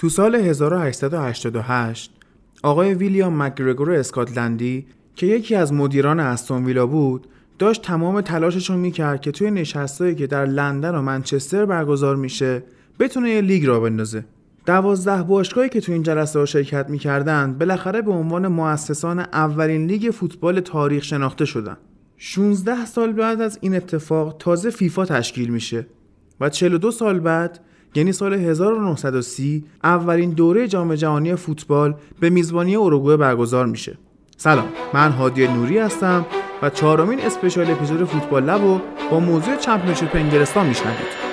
تو سال 1888 آقای ویلیام مکگرگور اسکاتلندی که یکی از مدیران استون ویلا بود داشت تمام تلاششون می‌کرد که توی نشستایی که در لندن و منچستر برگزار میشه بتونه یه لیگ را بندازه. دوازده باشگاهی که تو این جلسه ها شرکت می‌کردن بالاخره به عنوان مؤسسان اولین لیگ فوتبال تاریخ شناخته شدن. 16 سال بعد از این اتفاق تازه فیفا تشکیل میشه و 42 سال بعد یعنی سال 1930 اولین دوره جام جهانی فوتبال به میزبانی اروگوئه برگزار میشه. سلام من هادی نوری هستم و چهارمین اسپشیال اپیزود فوتبال لب رو با موضوع چمپیونشیپ انگلستان میشنوید.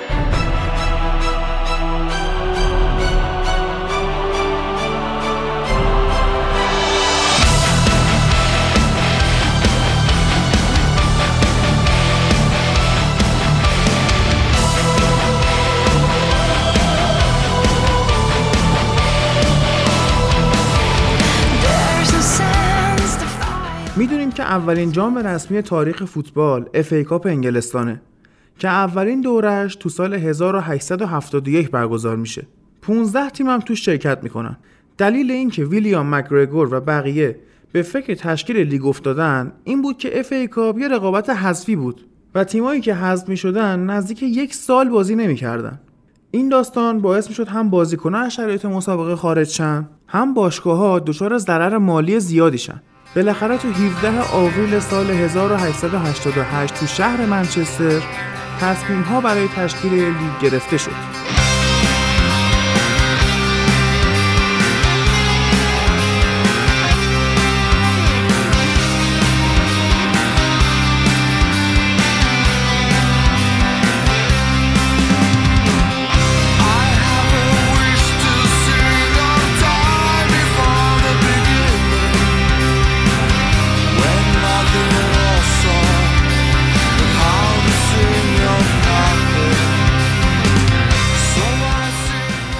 می‌دونیم که اولین جام رسمی تاریخ فوتبال FA Cup انگلستانه که اولین دورش تو سال 1871 برگزار میشه. 15 تیم هم توش شرکت می‌کنن. دلیل اینکه ویلیام مک‌گرگور و بقیه به فکر تشکیل لیگ افتادن این بود که FA Cup یه رقابت حذفی بود و تیمایی که حذف می‌شدن نزدیک یک سال بازی نمی‌کردن. این داستان باعث می‌شد هم بازیکنان از شرایط مسابقه خارج شن هم باشگاه ها دچار ضرر مالی زیادی شن. بالاخره تو 17 آوریل سال 1888 تو شهر منچستر تصمیم ها برای تشکیل لیگ گرفته شد.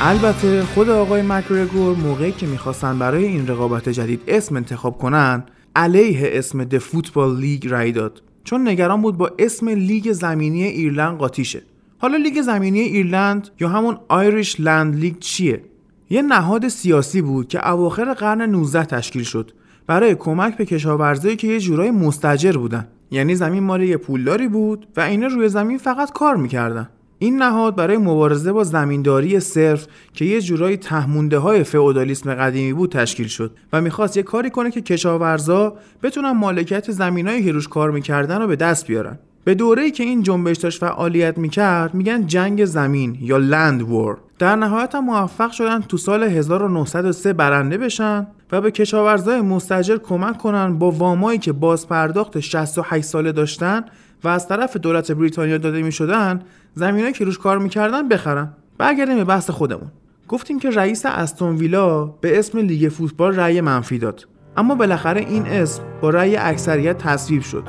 البته خود آقای مکرگور موقعی که می‌خواستن برای این رقابت جدید اسم انتخاب کنن علیه اسم The Football League رای داد. چون نگران بود با اسم لیگ زمینی ایرلند قاطی شه حالا لیگ زمینی ایرلند یا همون Irish Land League چیه؟ یه نهاد سیاسی بود که اواخر قرن 19 تشکیل شد. برای کمک به کشاورزایی که یه جورای مستأجر بودن. یعنی زمین مال یه پولداری بود و اینا روی زمین فقط کار می‌کردن. این نهاد برای مبارزه با زمینداری صرف که یه جورایی تهمونده های فئودالیسم قدیمی بود تشکیل شد و می‌خواست یه کاری کنه که کشاورزا بتونن مالکیت زمینایی که روش کار می‌کردن رو به دست بیارن. به دوره‌ای که این جنبش داشت فعالیت می‌کرد میگن جنگ زمین یا لند وور در نهایت هم موفق شدن تو سال 1903 برنده بشن و به کشاورزای مستجر کمک کنن با وامایی که بازپرداخت 68 ساله داشتن و از طرف دولت بریتانیا داده می شدن زمینایی که روش کار می‌کردن بخرن. برگردیم به بحث خودمون. گفتیم که رئیس استون ویلا به اسم لیگ فوتبال رأی منفی داد. اما بالاخره این اسم با رأی اکثریت تصویب شد.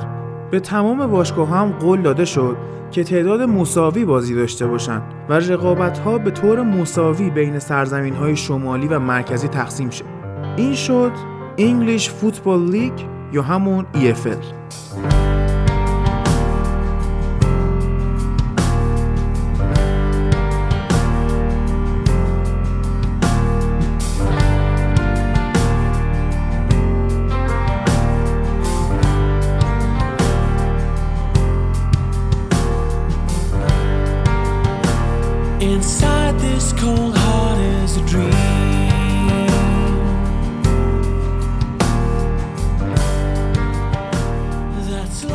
به تمام باشگاه هم قول داده شد که تعداد مساوی بازی داشته باشند و رقابت ها به طور مساوی بین سرزمین های شمالی و مرکزی تقسیم شد این شد English Football League یا همون EFL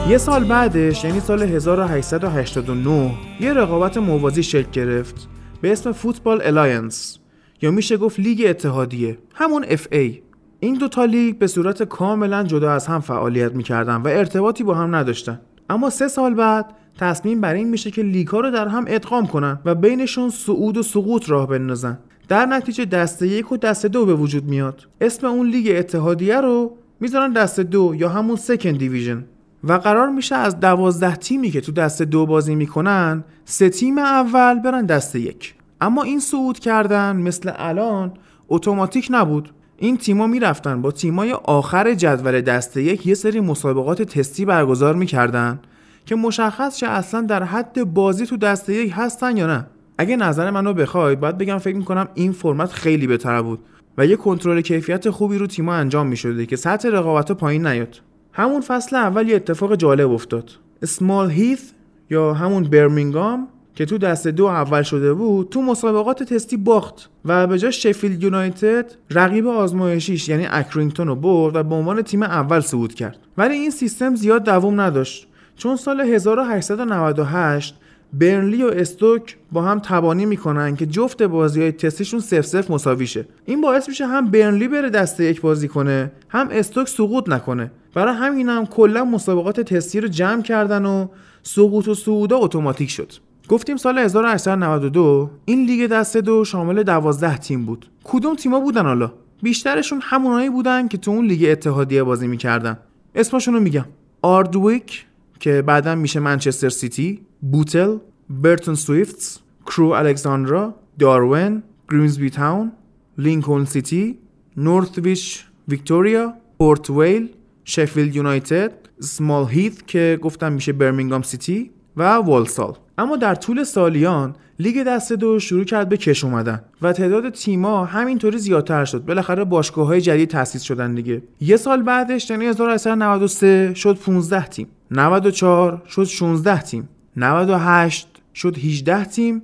یه سال بعدش یعنی سال 1889 یه رقابت موازی شکل گرفت به اسم Football Alliance یا میشه گفت لیگ اتحادیه همون FA. این دوتا لیگ به صورت کاملا جدا از هم فعالیت می‌کردن و ارتباطی با هم نداشتن. اما سه سال بعد تصمیم بر این میشه که لیگ ها رو در هم ادغام کنن و بینشون صعود و سقوط راه بندازن. در نتیجه دسته یک و دسته دو به وجود میاد. اسم اون لیگ اتحادیه رو می‌ذارن دسته دو یا همون سکند دیویژن. و قرار میشه از دوازده تیمی که تو دست دو بازی می‌کنن سه تیم اول برن دست یک. اما این صعود کردن مثل الان اتوماتیک نبود. این تیما می‌رفتن با تیمای آخر جدول دسته یک یه سری مسابقات تستی برگزار می‌کردن. که مشخص شه اصلا در حد بازی تو دسته یک هستن یا نه. اگه نظر منو بخواید باید بگم فکر می‌کنم این فرمت خیلی بهتر بود و یه کنترل کیفیت خوبی رو تیما انجام می‌شده که سطح رقابت پایین نیاد. همون فصل اول یه اتفاق جالب افتاد. اسمال هیث یا همون برمینگام که تو دسته دو اول شده بود تو مسابقات تستی باخت و به جای شفیلد یونایتد رقیب آزمایشیش یعنی اکرینگتون رو برد و به عنوان تیم اول صعود کرد. ولی این سیستم زیاد دوام نداشت. چون سال 1898 برنلی و استوک با هم تبانی می‌کنن که جفت بازی های تستیشون صفر صفر مساوی شه. این باعث میشه هم برنلی بره دسته یک بازی کنه هم استوک سقوط نکنه. برای همین هم کلا مسابقات تستی رو جمع کردن و سقوط و صعودا اتوماتیک شد. گفتیم سال 1892 این لیگ دسته دو شامل 12 تیم بود. کدوم تیما بودن حالا؟ بیشترشون همونایی بودن که تو اون لیگ اتحادیه بازی می‌کردن. اسمشون رو میگم. آردویک که بعدا میشه منچستر سیتی بوتل برتون سویفتس کرو الکساندرا داروین گریمزبی تاون لینکلن سیتی نورثویچ ویکتوریا پورت ویل شفیلد یونایتد سمال هیث که گفتم میشه برمینگام سیتی و والسال اما در طول سالیان لیگ دست دو شروع کرد به کش اومدن و تعداد تیما همینطوری زیادتر شد. بالاخره باشگاه های جدید تأسیس شدن دیگه. یه سال بعدش یعنی 1993 شد 15 تیم. 94 شد 16 تیم. 98 شد 18 تیم.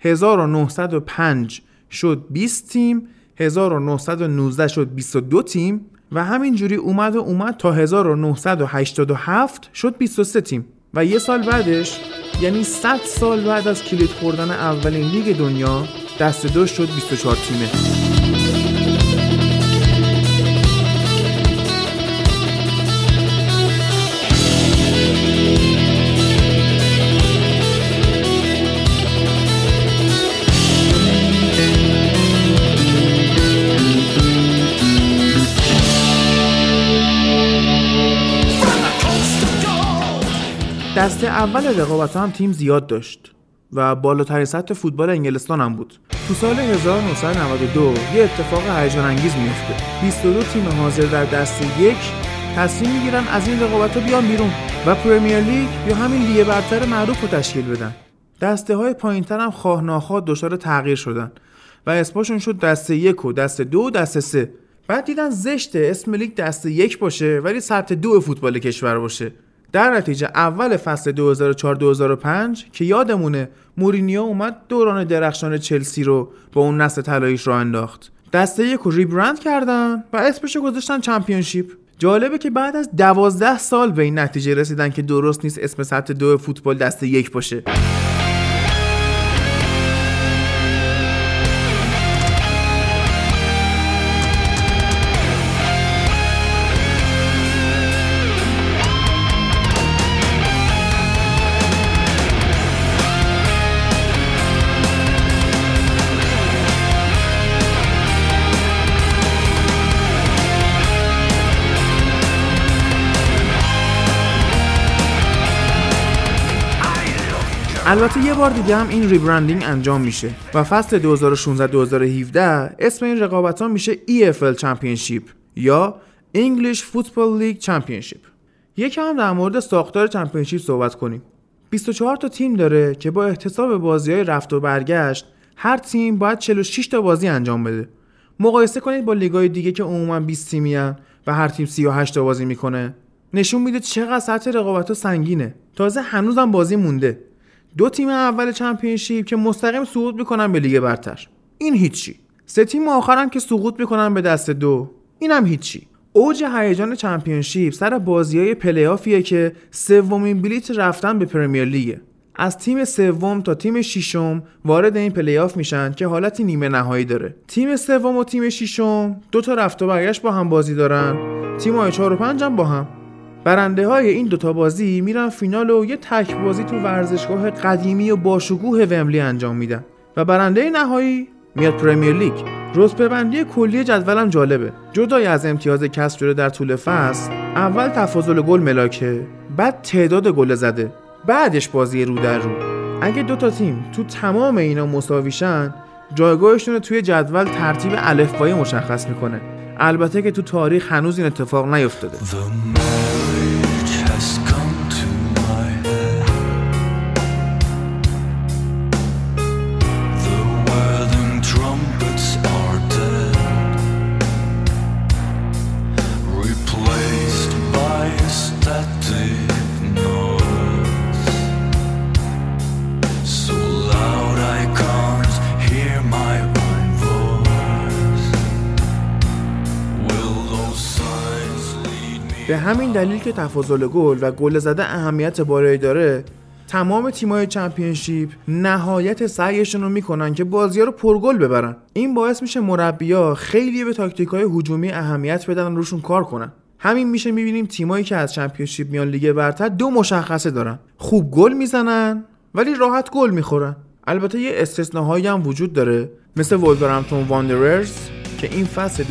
1905 شد 20 تیم. 1919 شد 22 تیم. و همینجوری اومد و اومد تا 1987 شد 23 تیم. و یه سال بعدش یعنی 100 سال بعد از کلید خوردن اولین لیگ دنیا دست دو شد 24 تیمه. دسته اول رقابت هم تیم زیاد داشت و بالاترین سطح فوتبال انگلستان هم بود. تو سال 1992 یه اتفاق هیجان انگیز میفته 22 تیم حاضر در دسته یک تصمیم می‌گیرن از این رقابت بیان بیرون و پرمیر لیگ یا همین لیگ برتر معروف رو تشکیل بدن. دسته های پایین هم خواه ناخواه دچار تغییر شدن و اسمشون شد دسته یک و دسته دو و دسته سه. بعد دیدن زشته اسم لیگ دسته یک باشه ولی سطح دو فوتبال کشور باشه. در نتیجه اول فصل 2004-2005 که یادمونه مورینیو اومد دوران درخشان چلسی رو با اون نسل طلاییش رو انداخت. دسته یک رو ریبرند کردن و اسمش گذاشتن چمپیونشیپ. جالبه که بعد از دوازده سال به این نتیجه رسیدن که درست نیست اسم سطح دو فوتبال دسته یک باشه. البته یه بار دیگه هم این ریبرندینگ انجام میشه و فصل 2016-2017 اسم این رقابت ها میشه EFL چمپیونشیپ یا English Football League Championship. یکم در مورد ساختار چمپیونشیپ صحبت کنیم. 24 تا تیم داره که با احتساب بازی های رفت و برگشت هر تیم باید 46 تا بازی انجام بده. مقایسه کنید با لیگای دیگه که عموما 20 تیمی و هر تیم 38 تا بازی می‌کنه. نشون میده چقدر سطح رقابت ها سنگینه. تازه هنوزم بازی مونده. دو تیم اول چمپیونشیپ که مستقیم صعود می‌کنن به لیگ برتر. این هیچی. سه تیم آخرم که سقوط می‌کنن به دسته دو. اینم هیچی. اوج هیجان چمپیونشیپ سر بازی های پلی‌آفیه که سومین بلیت رفتن به پرمیر لیگه. از تیم سوم تا تیم ششم وارد این پلی‌آف میشن که حالت نیمه نهایی داره. تیم سوم و تیم ششم دو تا رفت و برگشت با هم بازی دارن. تیم های 4 و 5 هم با هم. برنده های این دوتا بازی میرن فینال و یه تک بازی تو ورزشگاه قدیمی و باشکوه وملی انجام میدن. و برنده نهایی میاد پرمیر لیگ. رتبه کلی جدولم جالبه. جدای از امتیاز کسب شده در طول فصل اول تفاضل گل ملاکه بعد تعداد گل زده. بعدش بازی رو در رو. اگه دوتا تیم تو تمام اینا مساویشن جایگاهشون رو توی جدول ترتیب الفبایی مشخص می‌کنه. البته که تو تاریخ هنوز این اتفاق نیفتاده. همین دلیل که تفاضل گل و گل زده اهمیت بالایی داره تمام تیمای چمپیونشیپ نهایت سعیشون رو می‌کنن که بازی ها رو پرگل ببرن. این باعث میشه مربیا خیلی به تاکتیک های هجومی اهمیت بدن و روشون کار کنن. همین میشه می‌بینیم تیمایی که از چمپیونشیپ میان لیگ برتر دو مشخصه دارن. خوب گل می‌زنن ولی راحت گل می‌خورن. البته یه استثناهایی هم وجود داره. مثل وولورهمپتون واندررز که این فصل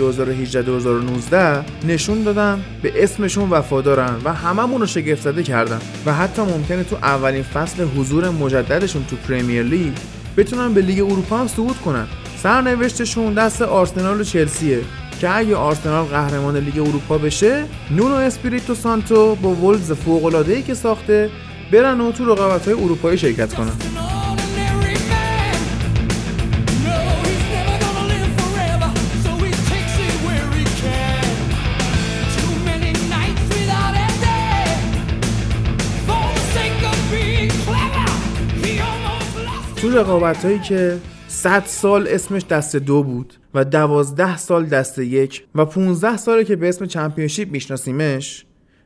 2018-2019 نشون دادن به اسمشون وفادارن و هممون رو شگفت زده کردن. و حتی ممکنه تو اولین فصل حضور مجددشون تو پریمیر لیگ بتونن به لیگ اروپا هم صعود کنن. سرنوشتشون دست آرسنال و چلسیه که اگه آرسنال قهرمان لیگ اروپا بشه نونو اسپریتو سانتو با ولوز فوق‌العاده‌ای که ساخته برن و تو رقابت‌های اروپایی شرکت کنن. تو رقابت هایی که 100 سال اسمش دسته دو بود و 12 سال دسته یک و 15 ساله که به اسم چمپیونشیپ میشناسیمش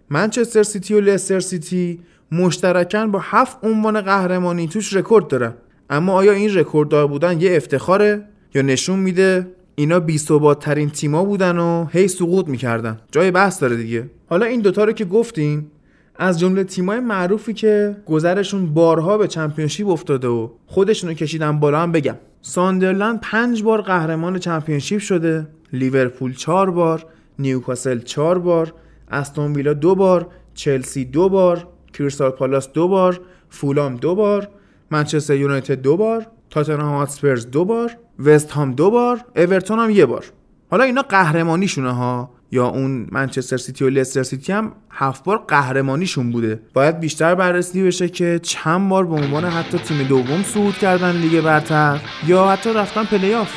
منچستر سیتی و لستر سیتی مشترکن با هفت عنوان قهرمانی توش رکورد دارن. اما آیا این رکورددار بودن یه افتخاره یا نشون میده اینا بی‌ثبات‌ترین تیما بودن و هی سقوط می‌کردن؟ جای بحث داره دیگه. حالا این دوتا رو که گفتیم از جمله تیمای معروفی که گذرشون بارها به چمپیونشیپ افتاده و خودشونو کشیدن بالا هم بگم. ساندرلند پنج بار قهرمان چمپیونشیپ شده لیورپول چهار بار نیوکاسل چهار بار استون ویلا دو بار چلسی دو بار کریستال پالاس دو بار فولام دو بار منچستر یونایتد دو بار تاتنهام هاتسپرز دو بار وست هام دو بار اورتون هم یه بار. حالا اینا قهرمانیشونه ها. یا اون منچستر سیتی و لستر سیتی هم هفت بار قهرمانیشون بوده. باید بیشتر بررسی بشه که چند بار به عنوان حتی تیم دوم صعود کردن لیگ برتر یا حتی رفتن پلی آف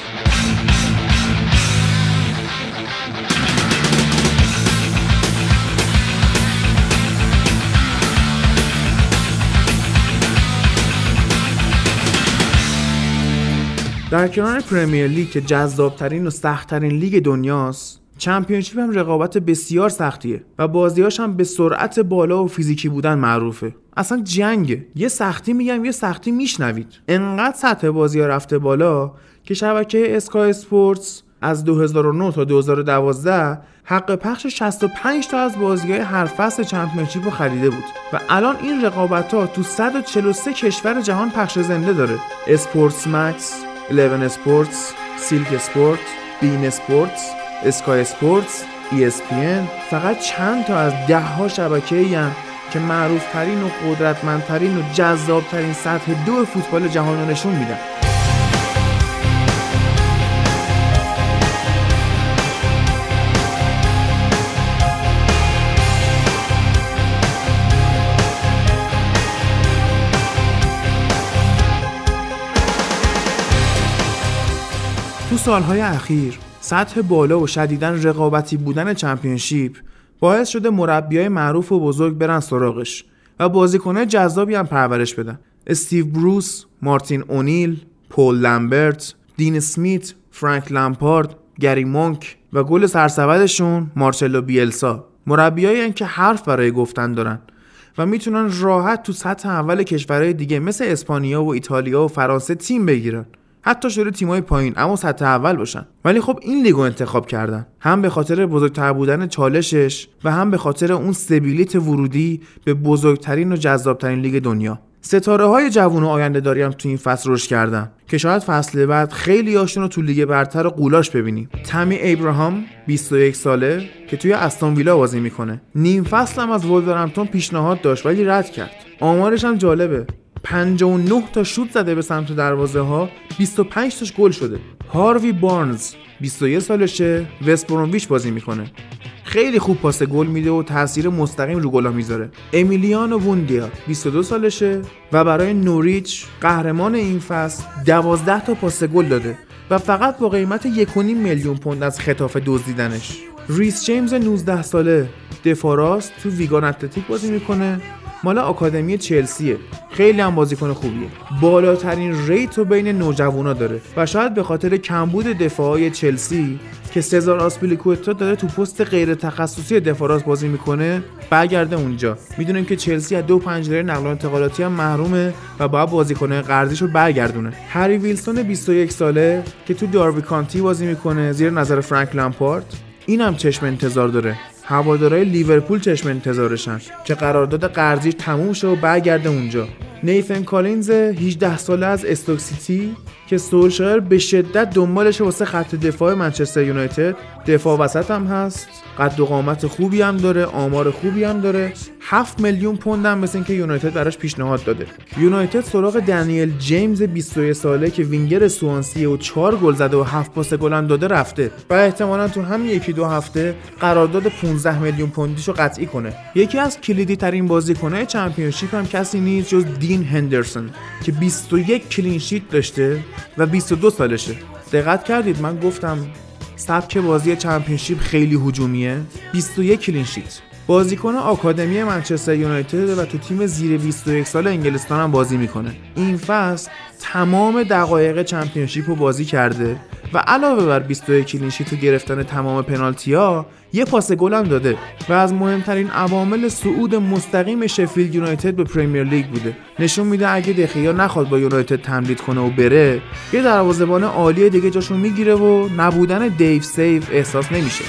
در کنار پرمیر لیگ که جذابترین و سختترین لیگ دنیاست چمپیونشیپ هم رقابت بسیار سختیه و بازیاش هم به سرعت بالا و فیزیکی بودن معروفه. اصلا جنگه. یه سختی میگم یه سختی میشنوید. انقدر سطح بازی ها رفته بالا که شبکه اسکای اسپورتس از 2009 تا 2012 حق پخش 65 تا از بازی های هر فصل چمپیونشیپ رو خریده بود. و الان این رقابت ها تو 143 کشور جهان پخش زنده داره. اسپورتس مکس 11 اسپورتس سیلک اسپورت بین اسپورتس اسکای اسپورتس ESPN فقط چند تا از ده ها شبکه که معروف ترین و قدرتمندترین و جذابترین سطح دو فوتبال جهان رو نشون میدن. تو سالهای اخیر سطح بالا و شدیدن رقابتی بودن چمپیونشیپ باعث شده مربیای معروف و بزرگ برن سراغش و بازیکنه جذابی هم پرورش بدن. استیو بروس، مارتین اونیل، پول لامبرت، دین سمیت، فرانک لامپارد، گری مونک و گل سرسبدشون مارچلو بیلسا. مربیایی که حرف برای گفتن دارن و می‌تونن راحت تو سطح اول کشورهای دیگه مثل اسپانیا و ایتالیا و فرانسه تیم بگیرن. حتی شده تیمای پایین اما سطح اول باشن. ولی خب این لیگو انتخاب کردن. هم به خاطر بزرگتر بودن چالشش و هم به خاطر اون سبیلیت ورودی به بزرگترین و جذابترین لیگ دنیا. ستاره های جوون و آینده داری هم تو این فصل رشد کردن. که شاید فصل بعد خیلی هاشون رو تو لیگ برتر و غولاش ببینیم. تمی ابراهام 21 ساله که توی استون ویلا بازی می‌کنه. نیم فصل هم از ولورهمپتون پیشنهاد داشت ولی رد کرد. آمارش هم جالبه. 59 تا شوت زده به سمت دروازه ها 25 تاش گل شده. هاروی بارنز 21 سالشه وست بازی می‌کنه. خیلی خوب پاس گل میده و تاثیر مستقیم رو گلا می‌ذاره. امیلیانو ووندیا 22 سالشه و برای نوریچ قهرمان این فصل 12 تا پاس گل داده و فقط با قیمت 1.5 میلیون پوند از خطاف دزدیدنش. ریس جیمز 19 ساله دفاراست تو ویگان اتلتیک بازی می‌کنه. مال آکادمی چلسیه. خیلی هم بازیکن خوبیه. بالاترین ریت رو بین نوجوانا داره و شاید به خاطر کمبود دفاعی چلسی که سزار آسپیلیکوتا داره تو پست غیر تخصصی دفاع راست بازی می‌کنه برگرده اونجا. می‌دونیم که چلسی از دو پنجره نقل و انتقالاتی هم محرومه و باید بازیکن قرضیشو برگردونه. هری ویلسون 21 ساله که تو داربی کانتی بازی می‌کنه زیر نظر فرانک لامپارت اینم چشم انتظار داره. هوادارهای لیورپول چشم انتظارشن. که قرارداد قرضی تموم شه و برگرده اونجا. نیتن کالینز 18 ساله از استوک سیتی که سولشایر به شدت دنبالشه واسه خط دفاع منچستر یونایتد دفاع وسط هم هست. قد و قامت خوبی هم داره آمار خوبی هم داره. 7 میلیون پوند هم مثل اینکه یونایتد براش پیشنهاد داده. یونایتد سراغ دنیل جیمز 21 ساله که وینگر سوانسی و 4 گل زده و 7 پاس گل هم داده رفته. و احتمالا تو همین یکی دو هفته قرارداد 15 میلیون پوندیشو قطعی کنه. یکی از کلیدی ترین بازیکنهای چمپیونشیپ هم کسی نیست جز دین هندرسون که 21 کلین شیت داشته و 22 سالشه. دقت کردید من گفتم سبک بازی چمپیونشیپ خیلی هجومیه. 21 کلین شیت بازیکن آکادمی منچستر یونایتد و تو تیم زیر 21 سال انگلستان هم بازی می‌کنه. این فصل تمام دقایق چمپیونشیپ رو بازی کرده. و علاوه بر 22 کلینشی تو گرفتن تمام پنالتی ها یه پاس گل هم داده و از مهمترین عوامل صعود مستقیم شفیلد یونایتد به پریمیر لیگ بوده. نشون میده اگه دخیا نخواد با یونایتد تمدید کنه و بره یه دروازه‌بان عالی دیگه جاشو می‌گیره و نبودن دیو سیف احساس نمیشه.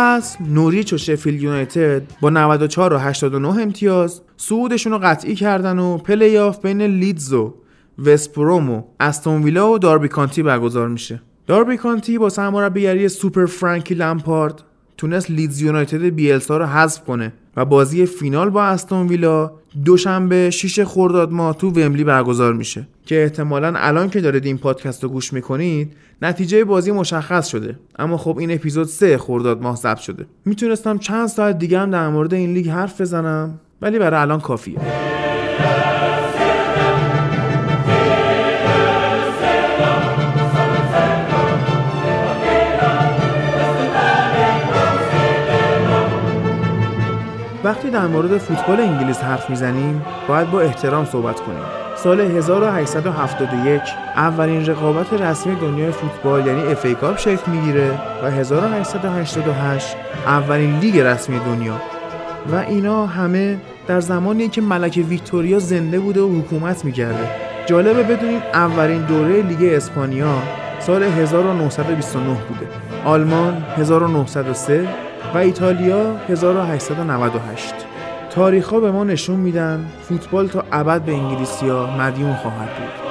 فصل نوریچ و شفیل یونایتد با 94 و 89 امتیاز صعودشون رو قطعی کردن و پلی آف بین لیدز و وستبروم و استون ویلا و داربی کانتی برگزار میشه. داربی کانتی با سرمربیگری سوپر فرانکی لمپارد تونست لیدز یونایتد بیلسا رو حذف کنه و بازی فینال با استون ویلا دوشنبه 6 خرداد ماه تو ومبلی برگزار میشه. که احتمالا الان که دارید این پادکست رو گوش می‌کنید نتیجه بازی مشخص شده. اما خب این اپیزود 3 خرداد ماه ضبط شده. می‌تونستم چند ساعت دیگه هم در مورد این لیگ حرف بزنم ولی برای الان کافیه. وقتی در مورد فوتبال انگلیس حرف می‌زنیم باید با احترام صحبت کنیم. سال 1871 اولین رقابت رسمی دنیای فوتبال یعنی FA Cup شکل می‌گیره و 1888 اولین لیگ رسمی دنیا. و اینا همه در زمانی که ملکه ویکتوریا زنده بوده و حکومت می‌کرده. جالبه بدونیم اولین دوره لیگ اسپانیا سال 1929 بوده. آلمان 1903 و ایتالیا 1898 تاریخ به ما نشون میدن فوتبال تا ابد به انگلیسی ها مدیون خواهد بود.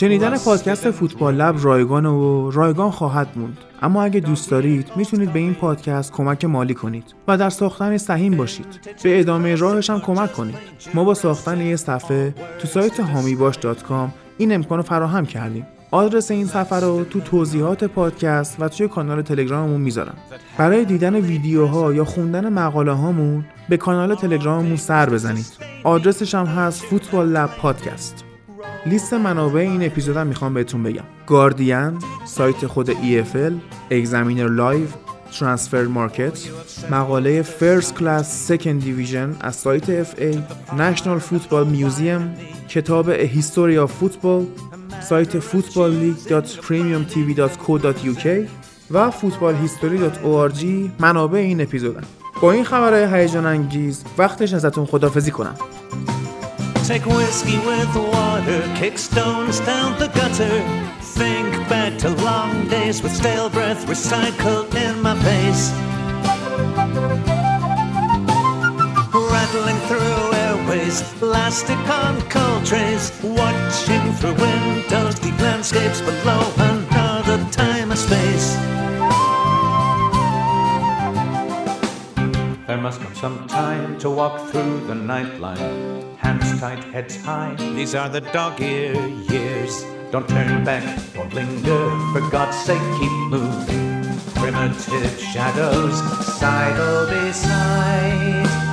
شنیدن پادکست فوتبال لب رایگان و رایگان خواهد موند. اما اگه دوست دارید می‌تونید به این پادکست کمک مالی کنید و در ساختن سهیم باشید. به ادامه راهش هم کمک کنید. ما با ساختن یه صفحه تو سایت هامیباش.com این امکان رو فراهم کردیم. آدرس این صفحه رو تو توضیحات پادکست و توی کانال تلگراممون می‌ذارم. برای دیدن ویدیوها یا خوندن مقاله هامون به کانال تلگراممون سر بزنید. آدرسش هم هست فوتبال لب پادکست. لیست منابع این اپیزودم می‌خوام بهتون بگم. گاردین سایت خود EFL Examiner Live Transfermarkt مقاله First Class Second Division از سایت FA National Football Museum کتاب History of Football سایت footballleague.premiumtv.co.uk و footballhistory.org منابع این اپیزودم با این خبرهای هیجان انگیز وقتش ازتون خدافزی کنم. Take whiskey with water, kick stones down the gutter. Think back to long days with stale breath recycled in my face. Rattling through airways, plastic on cold trays. Watching through windows, deep landscapes below another must come some time to walk through the nightline hands tight, heads high. These are the dog ear years. Don't turn back, don't linger. For God's sake, keep moving. Primitive shadows, sidle beside.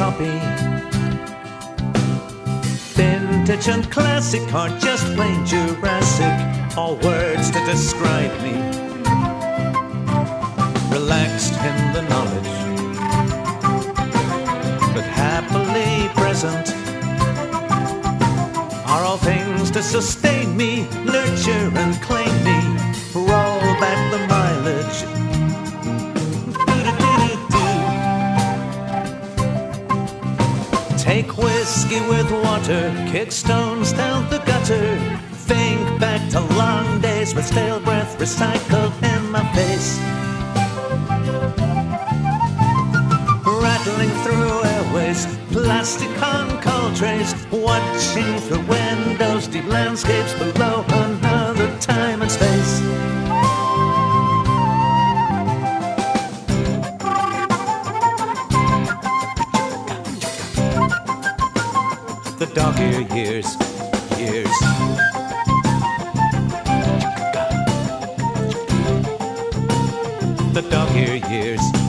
Copy. Vintage and classic are just plain Jurassic, all words to describe me. Relaxed in the knowledge, but happily present are all things to sustain me, nurture and claim me. Roll back the mileage Take whiskey with water, kick stones down the gutter. Think back to long days with stale breath recycled in my face. Rattling through airways, plastic on cold trays. Watching through windows, deep landscapes below another time and space. Dog ear years, years. The dog ear years.